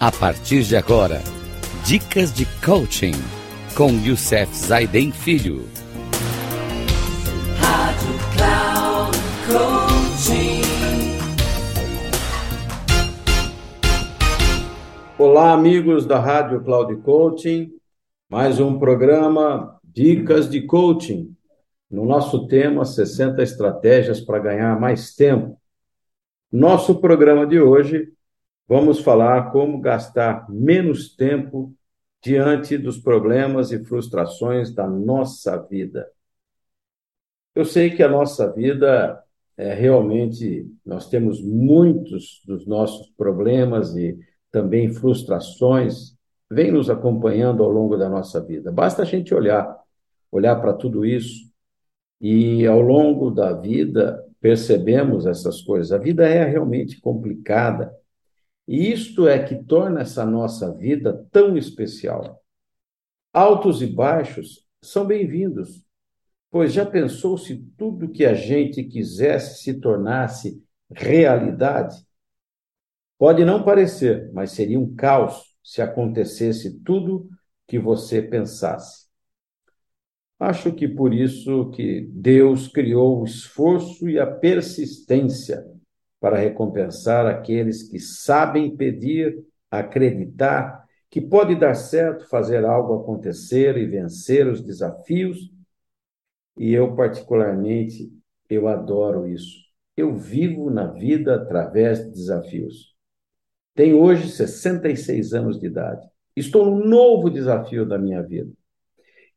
A partir de agora, dicas de coaching com Youssef Zaiden Filho. Rádio Cloud Coaching. Olá, amigos da Rádio Cloud Coaching. Mais um programa Dicas de Coaching. No nosso tema, 60 estratégias para ganhar mais tempo. Nosso programa de hoje vamos falar como gastar menos tempo diante dos problemas e frustrações da nossa vida. Eu sei que a nossa vida é realmente nós temos muitos dos nossos problemas e também frustrações vêm nos acompanhando ao longo da nossa vida. Basta a gente olhar, olhar para tudo isso e ao longo da vida percebemos essas coisas. A vida é realmente complicada e isto é que torna essa nossa vida tão especial. Altos e baixos são bem-vindos, pois já pensou se tudo que a gente quisesse se tornasse realidade? Pode não parecer, mas seria um caos se acontecesse tudo que você pensasse. Acho que por isso que Deus criou o esforço e a persistência para recompensar aqueles que sabem pedir, acreditar que pode dar certo fazer algo acontecer e vencer os desafios. E eu particularmente eu adoro isso. Eu vivo na vida através de desafios. Tenho hoje 66 anos de idade. Estou num novo desafio da minha vida.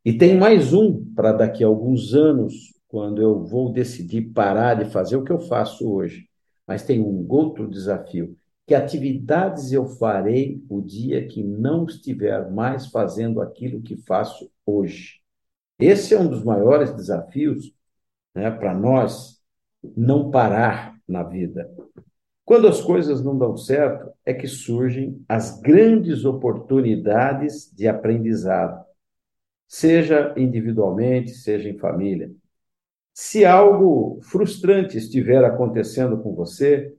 E tem mais um para daqui a alguns anos, quando eu vou decidir parar de fazer o que eu faço hoje. Mas tem um outro desafio: que atividades eu farei o dia que não estiver mais fazendo aquilo que faço hoje? Esse é um dos maiores desafios né, para nós não parar na vida. Quando as coisas não dão certo, é que surgem as grandes oportunidades de aprendizado, seja individualmente, seja em família. Se algo frustrante estiver acontecendo com você,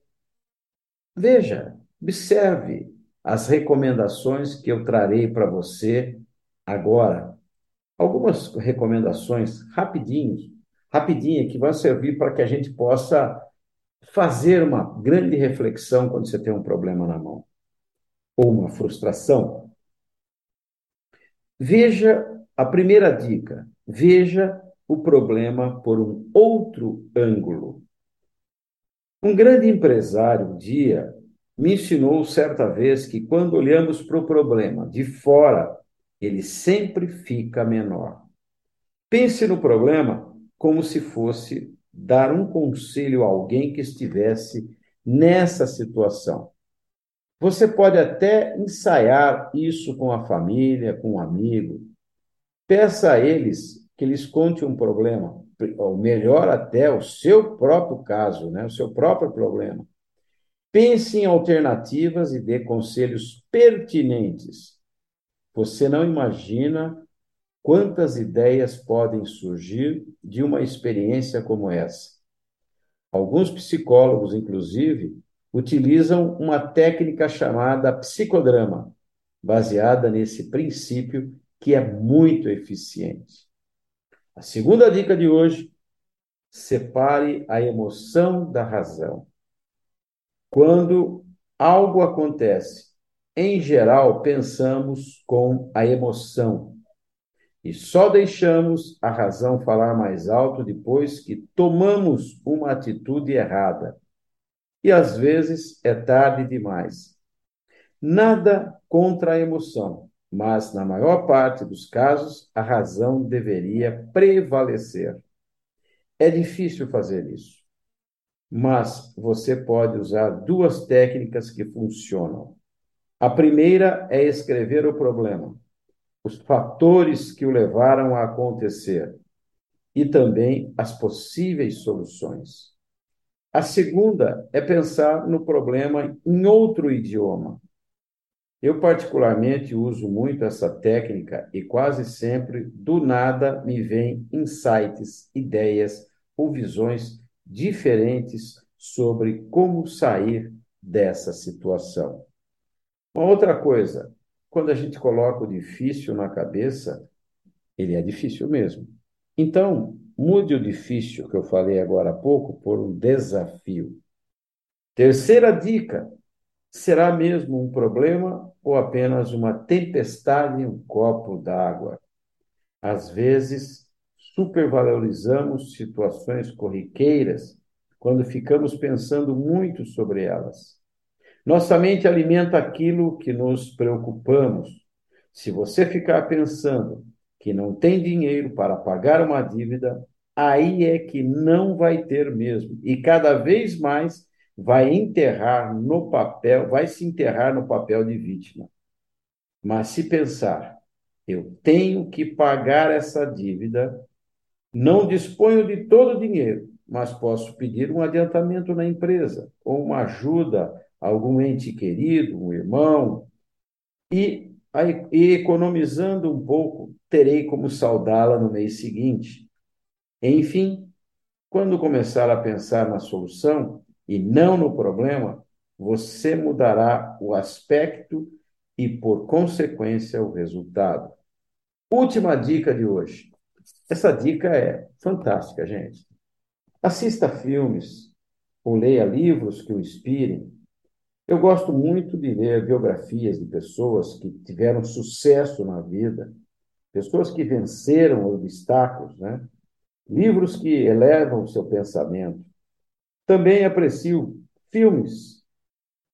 veja, observe as recomendações que eu trarei para você agora. Algumas recomendações rapidinhos, rapidinha que vão servir para que a gente possa fazer uma grande reflexão quando você tem um problema na mão ou uma frustração. Veja a primeira dica, veja o problema por um outro ângulo. Um grande empresário um dia me ensinou certa vez que quando olhamos para o problema de fora, ele sempre fica menor. Pense no problema como se fosse dar um conselho a alguém que estivesse nessa situação. Você pode até ensaiar isso com a família, com um amigo. Peça a eles que lhes conte um problema, ou melhor até o seu próprio caso, né? o seu próprio problema. Pense em alternativas e dê conselhos pertinentes. Você não imagina quantas ideias podem surgir de uma experiência como essa. Alguns psicólogos, inclusive, utilizam uma técnica chamada psicodrama, baseada nesse princípio que é muito eficiente. A segunda dica de hoje: separe a emoção da razão. Quando algo acontece, em geral, pensamos com a emoção e só deixamos a razão falar mais alto depois que tomamos uma atitude errada. E às vezes é tarde demais. Nada contra a emoção, mas na maior parte dos casos a razão deveria prevalecer. É difícil fazer isso, mas você pode usar duas técnicas que funcionam. A primeira é escrever o problema, os fatores que o levaram a acontecer e também as possíveis soluções. A segunda é pensar no problema em outro idioma eu, particularmente, uso muito essa técnica e quase sempre, do nada, me vêm insights, ideias ou visões diferentes sobre como sair dessa situação. Uma outra coisa, quando a gente coloca o difícil na cabeça, ele é difícil mesmo. Então, mude o difícil que eu falei agora há pouco por um desafio. Terceira dica: será mesmo um problema ou apenas uma tempestade em um copo d'água? Às vezes, supervalorizamos situações corriqueiras quando ficamos pensando muito sobre elas. Nossa mente alimenta aquilo que nos preocupamos. Se você ficar pensando que não tem dinheiro para pagar uma dívida, aí é que não vai ter mesmo. E cada vez mais vai enterrar no papel, vai se enterrar no papel de vítima. Mas se pensar, eu tenho que pagar essa dívida, não disponho de todo o dinheiro, mas posso pedir um adiantamento na empresa, ou uma ajuda a algum ente querido, um irmão, e, e economizando um pouco, terei como saudá-la no mês seguinte. Enfim, quando começar a pensar na solução e não no problema, você mudará o aspecto e, por consequência, o resultado. Última dica de hoje. Essa dica é fantástica, gente. Assista filmes ou leia livros que o inspirem. Eu gosto muito de ler biografias de pessoas que tiveram sucesso na vida, pessoas que venceram obstáculos, né? Livros que elevam o seu pensamento. Também aprecio filmes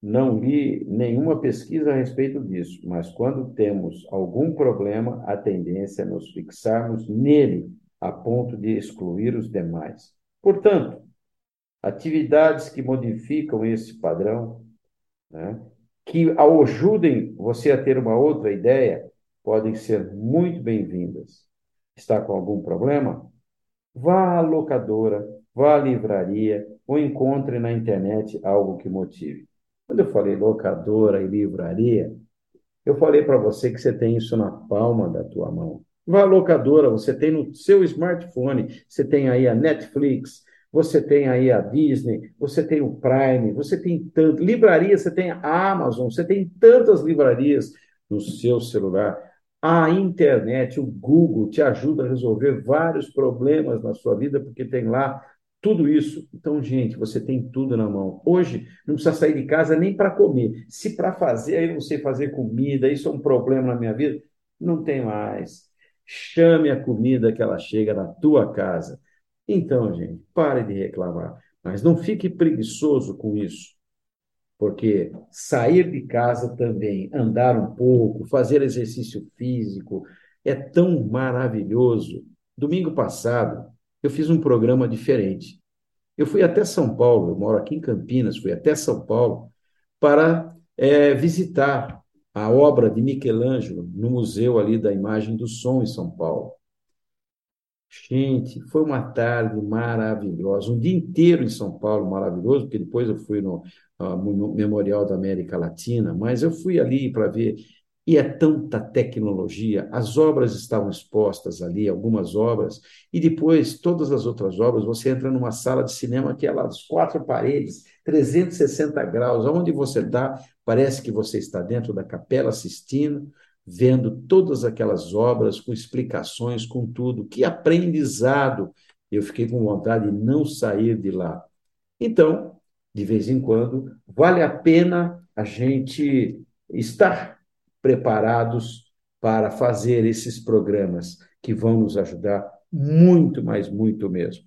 não li nenhuma pesquisa a respeito disso, mas quando temos algum problema, a tendência é nos fixarmos nele a ponto de excluir os demais. Portanto, atividades que modificam esse padrão, né, que ajudem você a ter uma outra ideia, podem ser muito bem-vindas. Está com algum problema? Vá à locadora, vá à livraria ou encontre na internet algo que motive. Quando eu falei locadora e livraria, eu falei para você que você tem isso na palma da tua mão. Vá à locadora, você tem no seu smartphone, você tem aí a Netflix, você tem aí a Disney, você tem o Prime, você tem tanto. Livraria, você tem a Amazon, você tem tantas livrarias no seu celular. A internet, o Google te ajuda a resolver vários problemas na sua vida, porque tem lá tudo isso. Então, gente, você tem tudo na mão. Hoje, não precisa sair de casa nem para comer. Se para fazer, aí não sei fazer comida, isso é um problema na minha vida, não tem mais. Chame a comida que ela chega na tua casa. Então, gente, pare de reclamar. Mas não fique preguiçoso com isso. Porque sair de casa também, andar um pouco, fazer exercício físico, é tão maravilhoso. Domingo passado, eu fiz um programa diferente. Eu fui até São Paulo, eu moro aqui em Campinas, fui até São Paulo para é, visitar a obra de Michelangelo no Museu ali da Imagem do Som em São Paulo. Gente, foi uma tarde maravilhosa, um dia inteiro em São Paulo maravilhoso, porque depois eu fui no, uh, no Memorial da América Latina, mas eu fui ali para ver e é tanta tecnologia, as obras estavam expostas ali, algumas obras, e depois todas as outras obras, você entra numa sala de cinema que é lá das quatro paredes, 360 graus, aonde você está, parece que você está dentro da capela assistindo, vendo todas aquelas obras com explicações, com tudo. Que aprendizado! Eu fiquei com vontade de não sair de lá. Então, de vez em quando, vale a pena a gente estar preparados para fazer esses programas que vão nos ajudar muito, mas muito mesmo.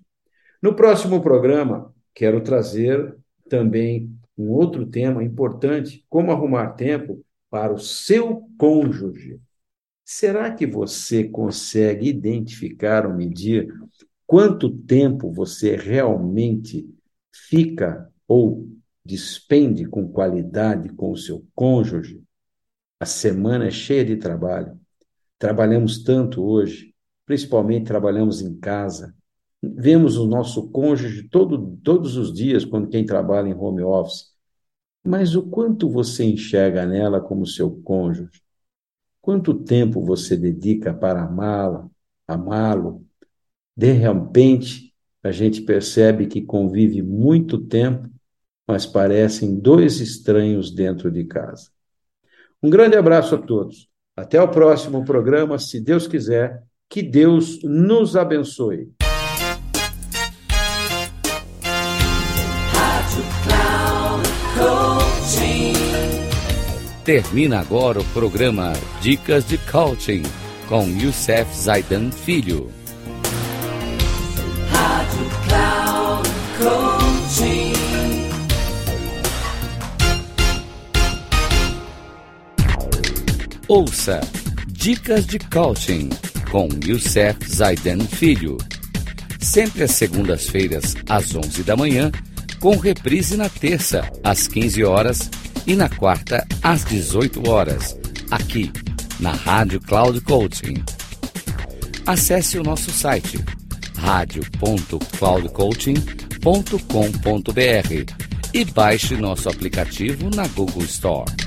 No próximo programa, quero trazer também um outro tema importante: como arrumar tempo para o seu cônjuge. Será que você consegue identificar ou medir quanto tempo você realmente fica ou despende com qualidade com o seu cônjuge? A semana é cheia de trabalho. Trabalhamos tanto hoje, principalmente trabalhamos em casa. Vemos o nosso cônjuge todo, todos os dias, quando quem trabalha em home office. Mas o quanto você enxerga nela como seu cônjuge? Quanto tempo você dedica para amá-la, amá-lo? De repente, a gente percebe que convive muito tempo, mas parecem dois estranhos dentro de casa. Um grande abraço a todos. Até o próximo programa, se Deus quiser. Que Deus nos abençoe. Termina agora o programa Dicas de Coaching com Youssef Zaidan Filho. Ouça Dicas de Coaching com Youssef Zaidan Filho. Sempre às segundas-feiras, às 11 da manhã, com reprise na terça, às 15 horas e na quarta, às 18 horas, aqui na Rádio Cloud Coaching. Acesse o nosso site radio.cloudcoaching.com.br e baixe nosso aplicativo na Google Store.